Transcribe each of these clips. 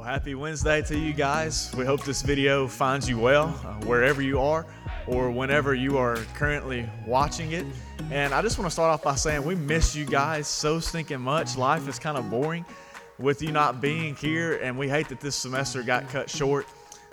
Well, happy Wednesday to you guys. We hope this video finds you well uh, wherever you are or whenever you are currently watching it. And I just want to start off by saying we miss you guys so stinking much. Life is kind of boring with you not being here, and we hate that this semester got cut short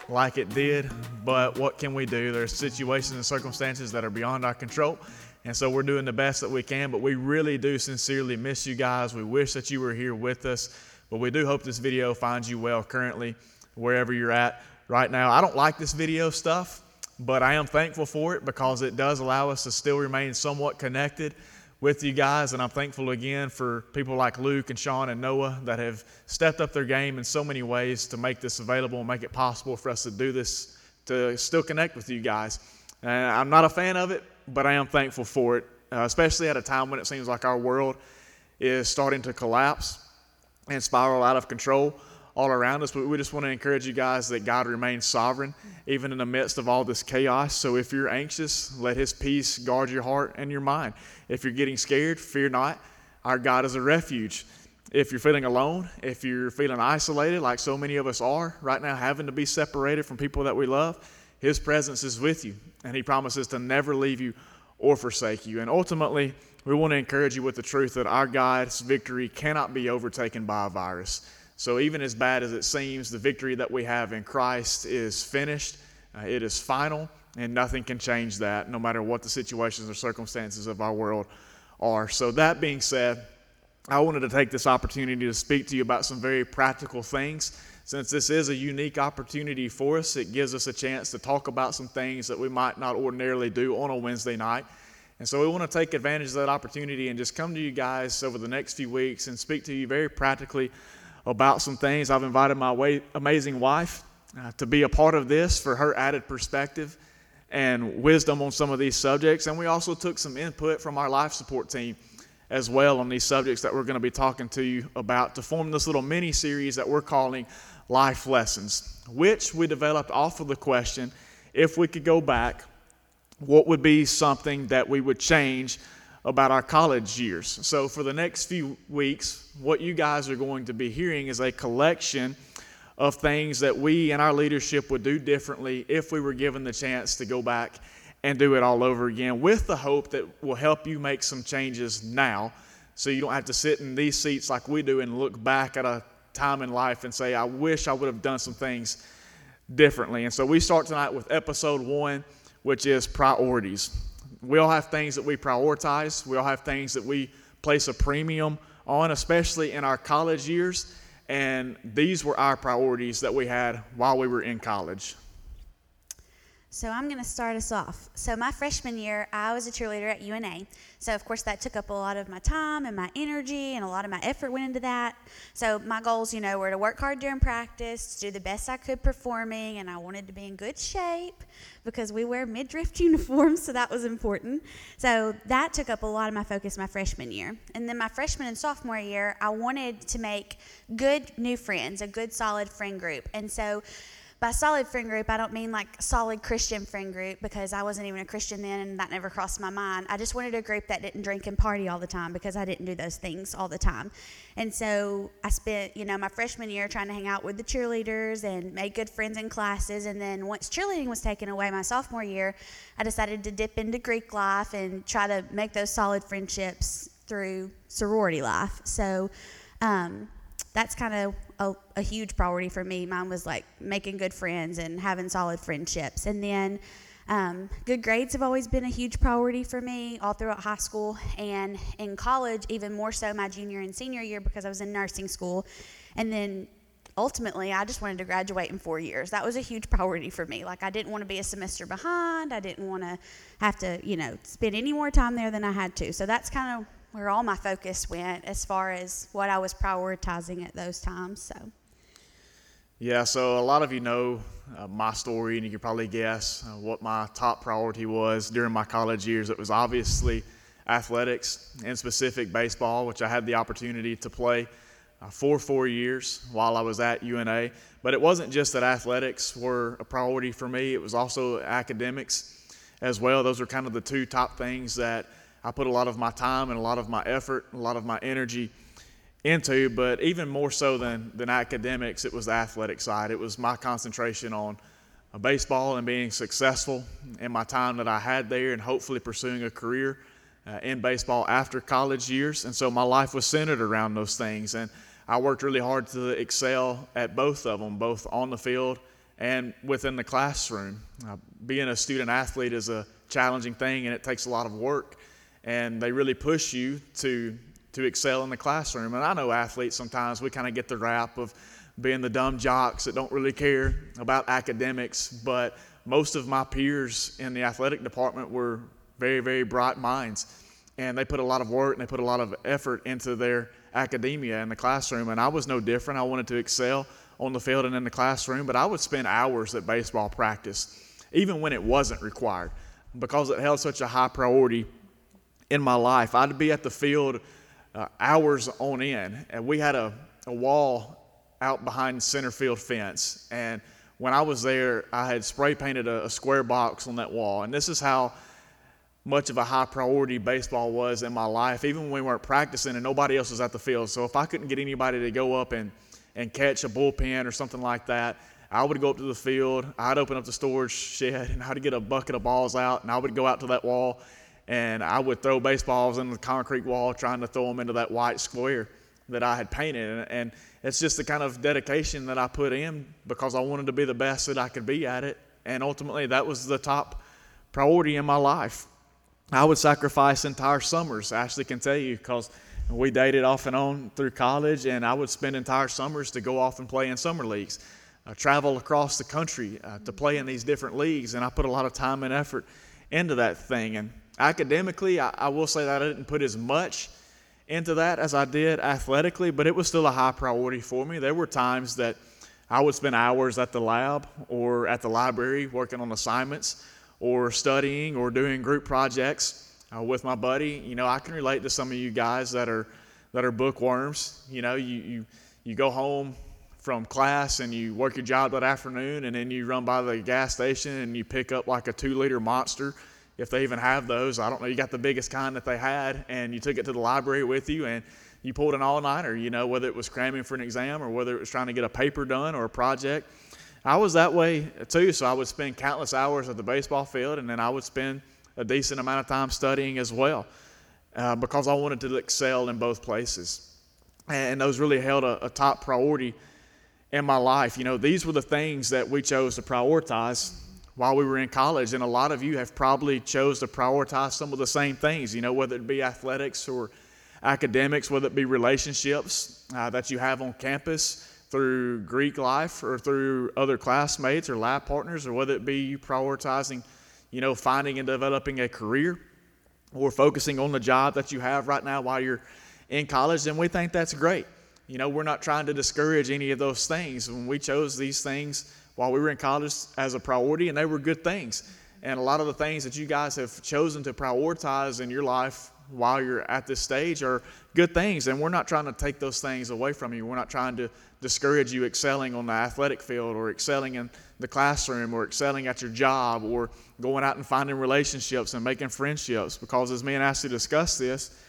like it did. But what can we do? There's situations and circumstances that are beyond our control. And so we're doing the best that we can, but we really do sincerely miss you guys. We wish that you were here with us, but we do hope this video finds you well currently, wherever you're at right now. I don't like this video stuff, but I am thankful for it because it does allow us to still remain somewhat connected with you guys. And I'm thankful again for people like Luke and Sean and Noah that have stepped up their game in so many ways to make this available and make it possible for us to do this, to still connect with you guys. And I'm not a fan of it, but I am thankful for it, uh, especially at a time when it seems like our world is starting to collapse and spiral out of control all around us. But we just want to encourage you guys that God remains sovereign, even in the midst of all this chaos. So if you're anxious, let His peace guard your heart and your mind. If you're getting scared, fear not. Our God is a refuge. If you're feeling alone, if you're feeling isolated, like so many of us are right now, having to be separated from people that we love, His presence is with you, and He promises to never leave you or forsake you. And ultimately, we want to encourage you with the truth that our God's victory cannot be overtaken by a virus. So, even as bad as it seems, the victory that we have in Christ is finished, uh, it is final, and nothing can change that, no matter what the situations or circumstances of our world are. So, that being said, I wanted to take this opportunity to speak to you about some very practical things. Since this is a unique opportunity for us, it gives us a chance to talk about some things that we might not ordinarily do on a Wednesday night. And so we want to take advantage of that opportunity and just come to you guys over the next few weeks and speak to you very practically about some things. I've invited my way, amazing wife uh, to be a part of this for her added perspective and wisdom on some of these subjects. And we also took some input from our life support team as well on these subjects that we're going to be talking to you about to form this little mini series that we're calling Life Lessons, which we developed off of the question if we could go back, what would be something that we would change about our college years. So, for the next few weeks, what you guys are going to be hearing is a collection of things that we and our leadership would do differently if we were given the chance to go back and do it all over again, with the hope that will help you make some changes now so you don't have to sit in these seats like we do and look back at a time in life and say, I wish I would have done some things differently. And so we start tonight with episode one, which is priorities. We all have things that we prioritize, we all have things that we place a premium on, especially in our college years. And these were our priorities that we had while we were in college. So I'm going to start us off. So my freshman year, I was a cheerleader at UNA. So of course that took up a lot of my time and my energy, and a lot of my effort went into that. So my goals, you know, were to work hard during practice, to do the best I could performing, and I wanted to be in good shape because we wear midriff uniforms, so that was important. So that took up a lot of my focus my freshman year. And then my freshman and sophomore year, I wanted to make good new friends, a good solid friend group. And so by solid friend group, I don't mean like solid Christian friend group because I wasn't even a Christian then and that never crossed my mind. I just wanted a group that didn't drink and party all the time because I didn't do those things all the time. And so I spent, you know, my freshman year trying to hang out with the cheerleaders and make good friends in classes. And then once cheerleading was taken away my sophomore year, I decided to dip into Greek life and try to make those solid friendships through sorority life. So, um, that's kind of a, a, huge priority for me. Mine was like making good friends and having solid friendships. And then um, good grades have always been a huge priority for me all throughout high school and in college, even more so my junior and senior year because I was in nursing school. And then ultimately, I just wanted to graduate in four years. That was a huge priority for me. Like, I didn't want to be a semester behind. I didn't want to have to, you know, spend any more time there than I had to. So that's kind of where all my focus went as far as what I was prioritizing at those times. So. Yeah, so a lot of you know uh, my story, and you can probably guess uh, what my top priority was during my college years. It was obviously athletics, and specific baseball, which I had the opportunity to play uh, for four years while I was at UNA. But it wasn't just that athletics were a priority for me, it was also academics as well. Those are kind of the two top things that I put a lot of my time and a lot of my effort, a lot of my energy into, but even more so than, than academics, it was the athletic side. It was my concentration on uh, baseball and being successful in my time that I had there and hopefully pursuing a career uh, in baseball after college years. And so my life was centered around those things. And I worked really hard to excel at both of them, both on the field and within the classroom. Uh, being a student athlete is a challenging thing and it takes a lot of work. And they really push you to, to excel in the classroom. And I know athletes sometimes we kind of get the rap of being the dumb jocks that don't really care about academics, but most of my peers in the athletic department were very, very bright minds. And they put a lot of work and they put a lot of effort into their academia in the classroom. And I was no different. I wanted to excel on the field and in the classroom, but I would spend hours at baseball practice, even when it wasn't required, because it held such a high priority in my life. I'd be at the field uh, hours on end, and we had a, a wall out behind center field fence. And when I was there, I had spray painted a, a square box on that wall. And this is how much of a high priority baseball was in my life, even when we weren't practicing and nobody else was at the field. So if I couldn't get anybody to go up and, and catch a bullpen or something like that, I would go up to the field, I'd open up the storage shed, and I'd get a bucket of balls out, and I would go out to that wall, and I would throw baseballs into the concrete wall, trying to throw them into that white square that I had painted. And, it's just the kind of dedication that I put in because I wanted to be the best that I could be at it. And ultimately, that was the top priority in my life. I would sacrifice entire summers, Ashley can tell you, because we dated off and on through college, and I would spend entire summers to go off and play in summer leagues, uh, travel across the country uh, to play in these different leagues, and I put a lot of time and effort into that thing. And academically, I, I will say that I didn't put as much into that as I did athletically, but it was still a high priority for me. There were times that I would spend hours at the lab or at the library working on assignments or studying or doing group projects uh, with my buddy. You know, I can relate to some of you guys that are that are bookworms. You know, you you, you go home from class and you work your job that afternoon and then you run by the gas station and you pick up like a two liter monster if they even have those. I don't know. You got the biggest kind that they had, and you took it to the library with you, and you pulled an all nighter, you know, whether it was cramming for an exam or whether it was trying to get a paper done or a project. I was that way too, so I would spend countless hours at the baseball field, and then I would spend a decent amount of time studying as well uh, because I wanted to excel in both places. And those really held a, a top priority in my life. You know, these were the things that we chose to prioritize while we were in college and a lot of you have probably chose to prioritize some of the same things you know whether it be athletics or academics whether it be relationships uh, that you have on campus through greek life or through other classmates or lab partners or whether it be you prioritizing you know finding and developing a career or focusing on the job that you have right now while you're in college then we think that's great. You know we're not trying to discourage any of those things. When we chose these things while we were in college as a priority, and they were good things. And a lot of the things that you guys have chosen to prioritize in your life while you're at this stage are good things. And we're not trying to take those things away from you. We're not trying to discourage you excelling on the athletic field or excelling in the classroom or excelling at your job or going out and finding relationships and making friendships. Because as me and Ashley discussed this,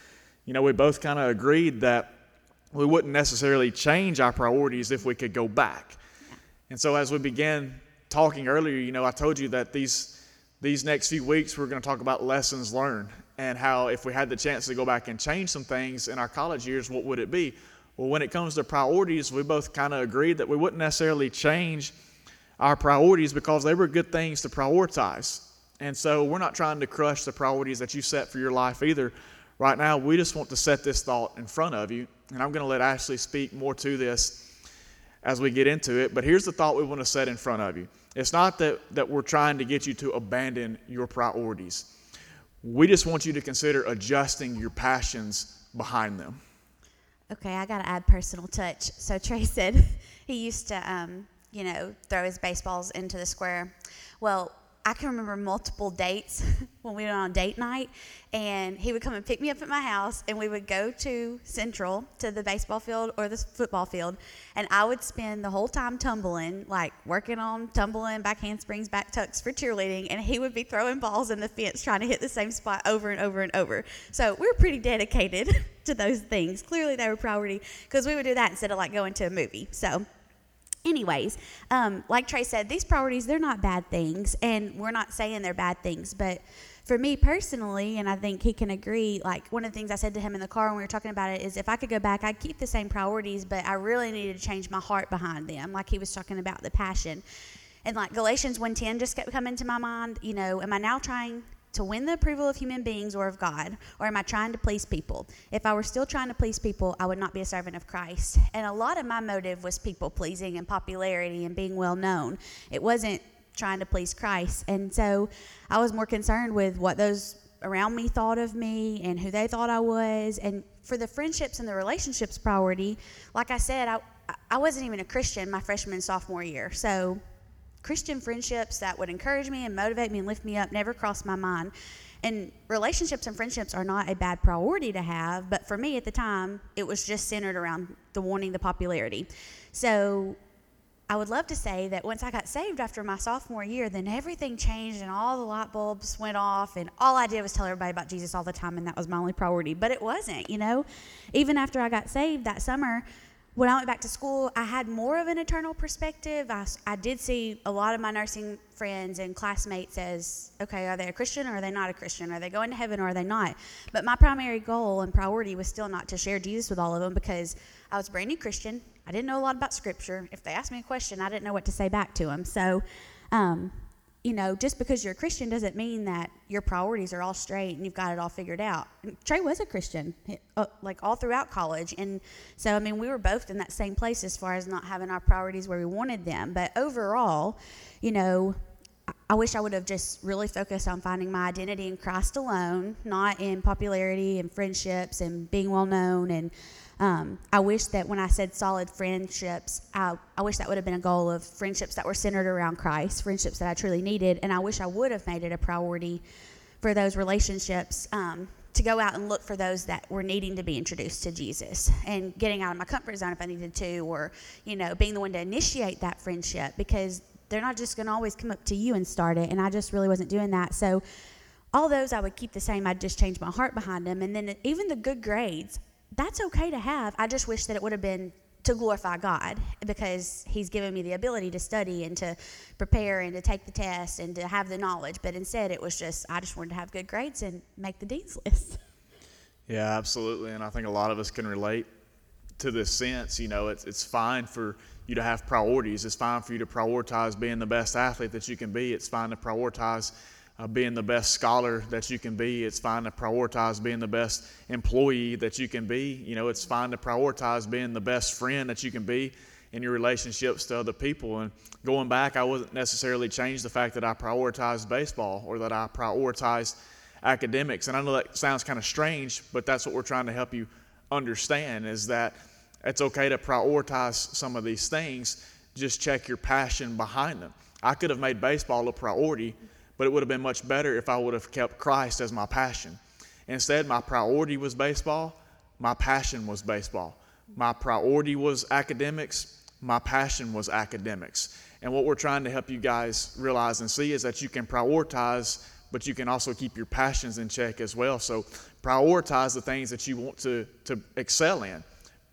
you know, we both kind of agreed that we wouldn't necessarily change our priorities if we could go back. And so as we began talking earlier, you know, I told you that these these next few weeks we're going to talk about lessons learned and how if we had the chance to go back and change some things in our college years, what would it be? Well, when it comes to priorities, we both kind of agreed that we wouldn't necessarily change our priorities because they were good things to prioritize. And so we're not trying to crush the priorities that you set for your life either. Right now, we just want to set this thought in front of you. And I'm going to let Ashley speak more to this as we get into it. But here's the thought we want to set in front of you it's not that, that we're trying to get you to abandon your priorities, we just want you to consider adjusting your passions behind them. Okay, I got to add personal touch. So Trey said he used to, um, you know, throw his baseballs into the square. Well, I can remember multiple dates when we went on date night, and he would come and pick me up at my house, and we would go to Central to the baseball field or the football field, and I would spend the whole time tumbling, like working on tumbling, back handsprings, back tucks for cheerleading, and he would be throwing balls in the fence trying to hit the same spot over and over and over. So we we're pretty dedicated to those things. Clearly, they were priority because we would do that instead of like going to a movie. So anyways, um, like Trey said, these priorities, they're not bad things, and we're not saying they're bad things, but for me personally, and I think he can agree, like one of the things I said to him in the car when we were talking about it is if I could go back, I'd keep the same priorities, but I really needed to change my heart behind them, like he was talking about the passion. And like Galatians 1:10 just kept coming to my mind, you know, am I now trying to win the approval of human beings or of God? Or am I trying to please people? If I were still trying to please people, I would not be a servant of Christ. And a lot of my motive was people pleasing and popularity and being well known. It wasn't trying to please Christ. And so I was more concerned with what those around me thought of me and who they thought I was. And for the friendships and the relationships priority, like I said, I, I wasn't even a Christian my freshman sophomore year. So Christian friendships that would encourage me and motivate me and lift me up never crossed my mind. And relationships and friendships are not a bad priority to have, but for me at the time, it was just centered around the wanting the popularity. So I would love to say that once I got saved after my sophomore year, then everything changed and all the light bulbs went off, and all I did was tell everybody about Jesus all the time, and that was my only priority. But it wasn't, you know? Even after I got saved that summer, when I went back to school, I had more of an eternal perspective. I, I did see a lot of my nursing friends and classmates as okay, are they a Christian or are they not a Christian? Are they going to heaven or are they not? But my primary goal and priority was still not to share Jesus with all of them because I was a brand new Christian. I didn't know a lot about Scripture. If they asked me a question, I didn't know what to say back to them. So, um, you know, just because you're a Christian doesn't mean that your priorities are all straight and you've got it all figured out. Trey was a Christian, uh, like all throughout college. And so, I mean, we were both in that same place as far as not having our priorities where we wanted them. But overall, you know, I wish I would have just really focused on finding my identity in Christ alone, not in popularity and friendships and being well known and um, I wish that when I said solid friendships, I, I wish that would have been a goal of friendships that were centered around Christ, friendships that I truly needed. And I wish I would have made it a priority for those relationships um, to go out and look for those that were needing to be introduced to Jesus and getting out of my comfort zone if I needed to, or, you know, being the one to initiate that friendship because they're not just going to always come up to you and start it. And I just really wasn't doing that. So, all those I would keep the same. I'd just change my heart behind them. And then even the good grades, that's okay to have. I just wish that it would have been to glorify God because He's given me the ability to study and to prepare and to take the test and to have the knowledge. But instead, it was just, I just wanted to have good grades and make the dean's list. Yeah, absolutely. And I think a lot of us can relate to this sense. You know, it's, it's fine for you to have priorities, it's fine for you to prioritize being the best athlete that you can be, it's fine to prioritize uh, being the best scholar that you can be. It's fine to prioritize being the best employee that you can be. You know, it's fine to prioritize being the best friend that you can be in your relationships to other people. And going back, I wasn't necessarily change the fact that I prioritized baseball or that I prioritized academics. And I know that sounds kind of strange, but that's what we're trying to help you understand is that it's okay to prioritize some of these things. Just check your passion behind them. I could have made baseball a priority but it would have been much better if I would have kept Christ as my passion. Instead, my priority was baseball, my passion was baseball. My priority was academics, my passion was academics. And what we're trying to help you guys realize and see is that you can prioritize, but you can also keep your passions in check as well. So prioritize the things that you want to, to excel in,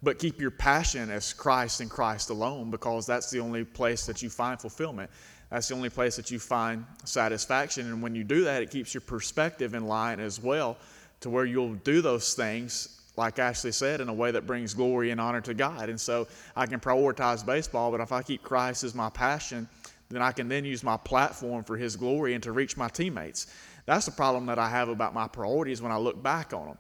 but keep your passion as Christ and Christ alone because that's the only place that you find fulfillment. That's the only place that you find satisfaction. And when you do that, it keeps your perspective in line as well to where you'll do those things, like Ashley said, in a way that brings glory and honor to God. And so I can prioritize baseball, but if I keep Christ as my passion, then I can then use my platform for His glory and to reach my teammates. That's the problem that I have about my priorities when I look back on them.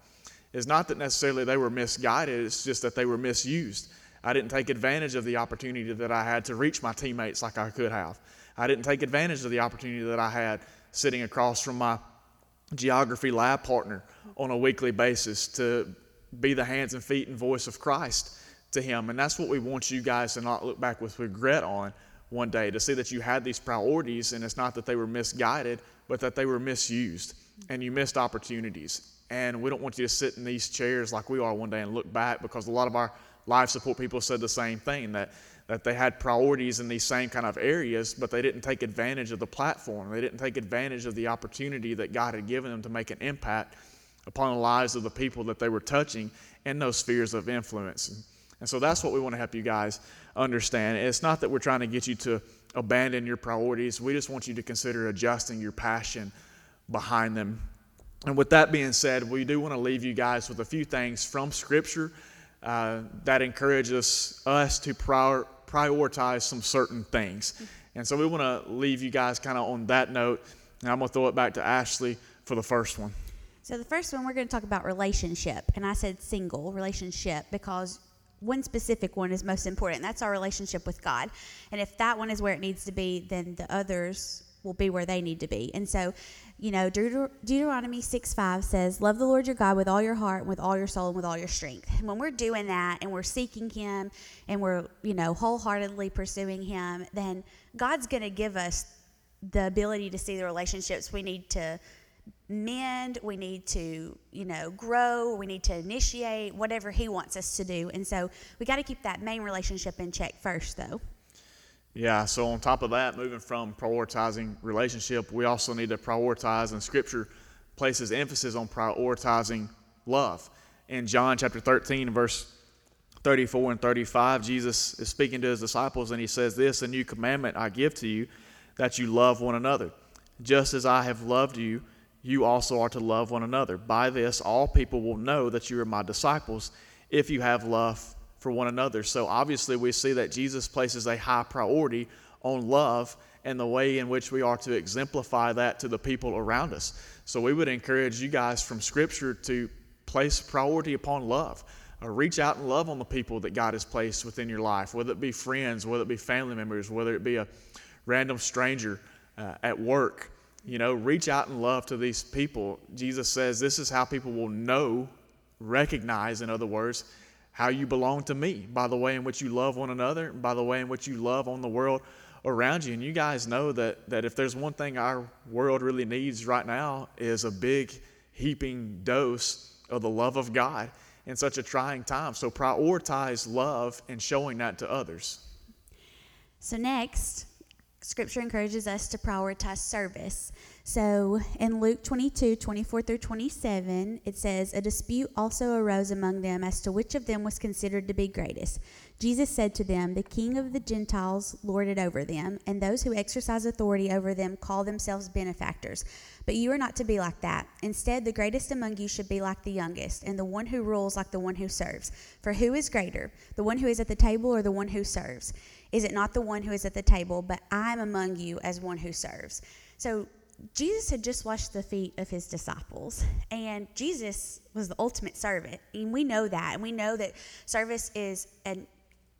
It's not that necessarily they were misguided, it's just that they were misused. I didn't take advantage of the opportunity that I had to reach my teammates like I could have. I didn't take advantage of the opportunity that I had sitting across from my geography lab partner on a weekly basis to be the hands and feet and voice of Christ to him. And that's what we want you guys to not look back with regret on. one day to see that you had these priorities and it's not that they were misguided, but that they were misused and you missed opportunities. And we don't want you to sit in these chairs like we are one day and look back because a lot of our life support people said the same thing that, that they had priorities in these same kind of areas, but they didn't take advantage of the platform. They didn't take advantage of the opportunity that God had given them to make an impact upon the lives of the people that they were touching in those spheres of influence. And, so that's what we want to help you guys understand. It's not that we're trying to get you to abandon your priorities, we just want you to consider adjusting your passion behind them. And with that being said, we do want to leave you guys with a few things from Scripture uh, that encourages us to prior, prioritize some certain things. And so we want to leave you guys kind of on that note. And I'm going to throw it back to Ashley for the first one. So the first one we're going to talk about relationship, and I said single relationship because one specific one is most important. That's our relationship with God. And if that one is where it needs to be, then the others will be where they need to be. And so, you know, Deut- Deuteronomy 6 5 says, Love the Lord your God with all your heart, and with all your soul, and with all your strength. And when we're doing that and we're seeking Him and we're, you know, wholeheartedly pursuing Him, then God's going to give us the ability to see the relationships we need to mend, we need to, you know, grow, we need to initiate whatever he wants us to do. And so we got to keep that main relationship in check first, though. Yeah, so on top of that, moving from prioritizing relationship, we also need to prioritize, and Scripture places emphasis on prioritizing love. In John chapter 13, verse 34 and 35, Jesus is speaking to his disciples, and he says, This, a new commandment I give to you, that you love one another. Just as I have loved you, you also are to love one another. By this, all people will know that you are my disciples if you have love for one another. So obviously, we see that Jesus places a high priority on love and the way in which we are to exemplify that to the people around us. So we would encourage you guys from Scripture to place priority upon love. Uh, reach out and love on the people that God has placed within your life, whether it be friends, whether it be family members, whether it be a random stranger uh, at work you know, reach out and love to these people. Jesus says this is how people will know, recognize, in other words, how you belong to me by the way in which you love one another, by the way in which you love on the world around you. And you guys know that, that if there's one thing our world really needs right now is a big heaping dose of the love of God in such a trying time. So prioritize love and showing that to others. So next, Scripture encourages us to prioritize service. So in Luke 22, 24 through 27, it says, A dispute also arose among them as to which of them was considered to be greatest. Jesus said to them, The king of the Gentiles lorded over them, and those who exercise authority over them call themselves benefactors. But you are not to be like that. Instead, the greatest among you should be like the youngest, and the one who rules like the one who serves. For who is greater, the one who is at the table or the one who serves? Is it not the one who is at the table, but I am among you as one who serves? So Jesus had just washed the feet of his disciples, and Jesus was the ultimate servant. And we know that, and we know that service is an,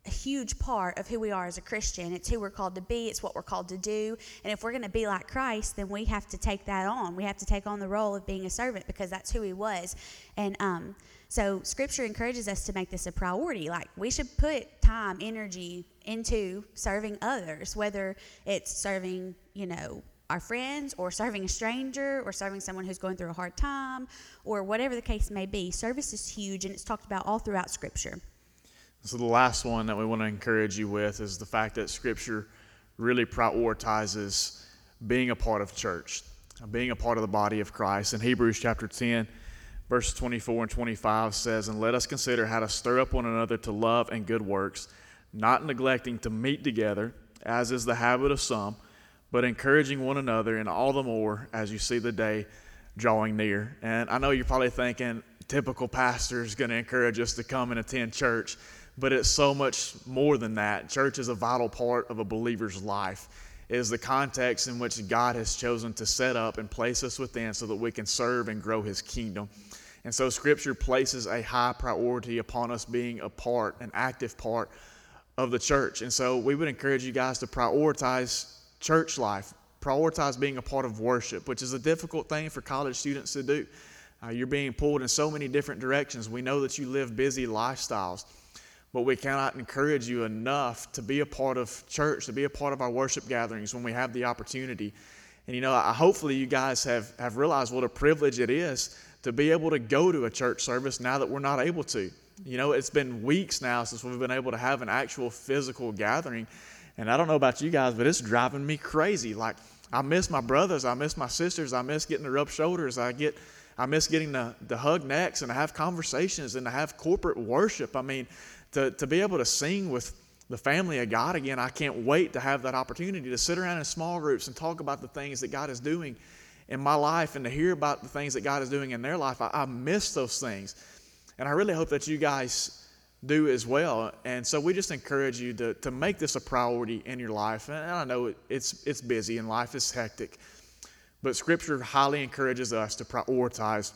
a huge part of who we are as a Christian. It's who we're called to be, it's what we're called to do. And if we're going to be like Christ, then we have to take that on. We have to take on the role of being a servant because that's who he was. And um, so, Scripture encourages us to make this a priority. Like, we should put time, energy into serving others, whether it's serving, you know, our friends or serving a stranger or serving someone who's going through a hard time or whatever the case may be. Service is huge and it's talked about all throughout Scripture. So, the last one that we want to encourage you with is the fact that Scripture really prioritizes being a part of church, being a part of the body of Christ. In Hebrews chapter 10, verse 24 and 25 says, And let us consider how to stir up one another to love and good works, not neglecting to meet together, as is the habit of some but encouraging one another, and all the more as you see the day drawing near. And I know you're probably thinking, typical pastor is going to encourage us to come and attend church, but it's so much more than that. Church is a vital part of a believer's life. It is the context in which God has chosen to set up and place us within so that we can serve and grow His kingdom. And so, Scripture places a high priority upon us being a part, an active part of the church. And so, we would encourage you guys to prioritize church life, prioritize being a part of worship, which is a difficult thing for college students to do. Uh, you're being pulled in so many different directions. We know that you live busy lifestyles. But we cannot encourage you enough to be a part of church, to be a part of our worship gatherings when we have the opportunity. And you know, I, hopefully you guys have, have realized what a privilege it is to be able to go to a church service now that we're not able to. You know, it's been weeks now since we've been able to have an actual physical gathering. And I don't know about you guys, but it's driving me crazy. Like, I miss my brothers, I miss my sisters, I miss getting to rub shoulders, I get I miss getting to, to hug necks and to have conversations and to have corporate worship. I mean, to, to be able to sing with the family of God again, I can't wait to have that opportunity to sit around in small groups and talk about the things that God is doing in my life and to hear about the things that God is doing in their life. I, I miss those things. And I really hope that you guys do as well. And so we just encourage you to, to make this a priority in your life. And I know it's, it's busy and life is hectic, but Scripture highly encourages us to prioritize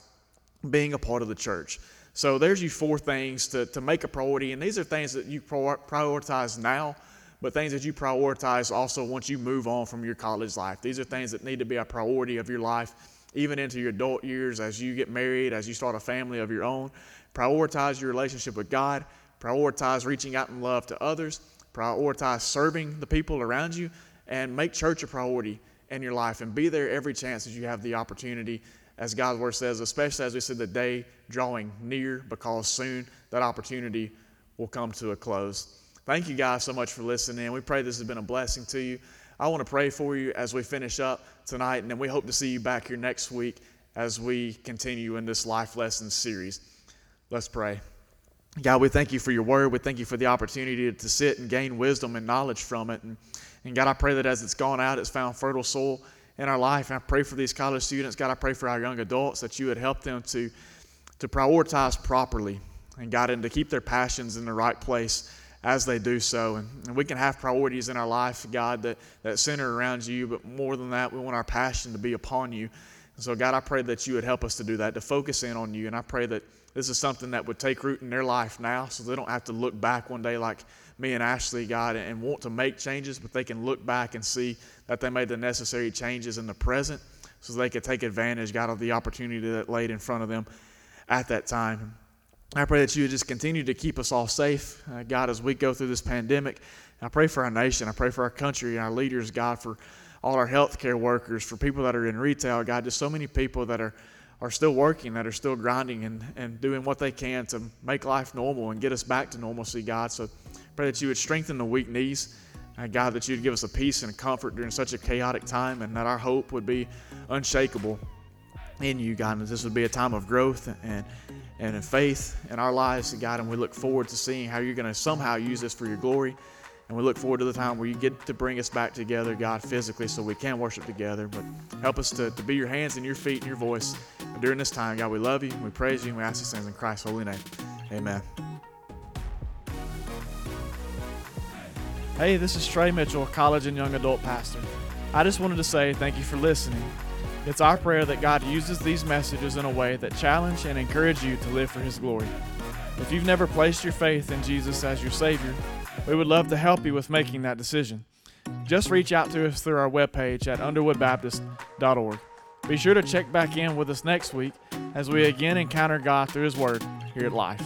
being a part of the church. So there's you four things to, to make a priority. And these are things that you prioritize now, but things that you prioritize also once you move on from your college life. These are things that need to be a priority of your life, even into your adult years as you get married, as you start a family of your own. Prioritize your relationship with God, prioritize reaching out in love to others, prioritize serving the people around you, and make church a priority in your life and be there every chance that you have the opportunity as God's word says, especially as we see the day drawing near, because soon that opportunity will come to a close. Thank you guys so much for listening. We pray this has been a blessing to you. I want to pray for you as we finish up tonight, and then we hope to see you back here next week as we continue in this life lessons series. Let's pray. God, we thank you for your word. We thank you for the opportunity to sit and gain wisdom and knowledge from it. And, and God, I pray that as it's gone out, it's found fertile soil in our life. And I pray for these college students. God, I pray for our young adults that you would help them to, to prioritize properly and God, and to keep their passions in the right place as they do so. And, and, we can have priorities in our life, God, that, that center around you, but more than that, we want our passion to be upon you. And so, God, I pray that you would help us to do that, to focus in on you. And I pray that this is something that would take root in their life now so they don't have to look back one day like me and Ashley, God, and want to make changes, but they can look back and see that they made the necessary changes in the present so they could take advantage, God, of the opportunity that laid in front of them at that time. I pray that you would just continue to keep us all safe, uh, God, as we go through this pandemic. I pray for our nation. I pray for our country and our leaders, God, for all our healthcare workers, for people that are in retail, God, just so many people that are, are still working, that are still grinding and, and doing what they can to make life normal and get us back to normalcy, God. So pray that you would strengthen the weak knees. Uh, God, that you'd give us a peace and a comfort during such a chaotic time, and that our hope would be unshakable in you, God. And this would be a time of growth and and in faith in our lives, God. And we look forward to seeing how you're going to somehow use this for your glory. And we look forward to the time where you get to bring us back together, God, physically, so we can worship together. But help us to, to be your hands and your feet and your voice during this time. God, we love you, we praise you, and we ask these things in Christ's holy name. Amen. Hey, this is Trey Mitchell, college and young adult pastor. I just wanted to say thank you for listening. It's our prayer that God uses these messages in a way that challenge and encourage you to live for His glory. If you've never placed your faith in Jesus as your Savior, we would love to help you with making that decision. Just reach out to us through our webpage at underwoodbaptist.org. Be sure to check back in with us next week as we again encounter God through His Word here at Life.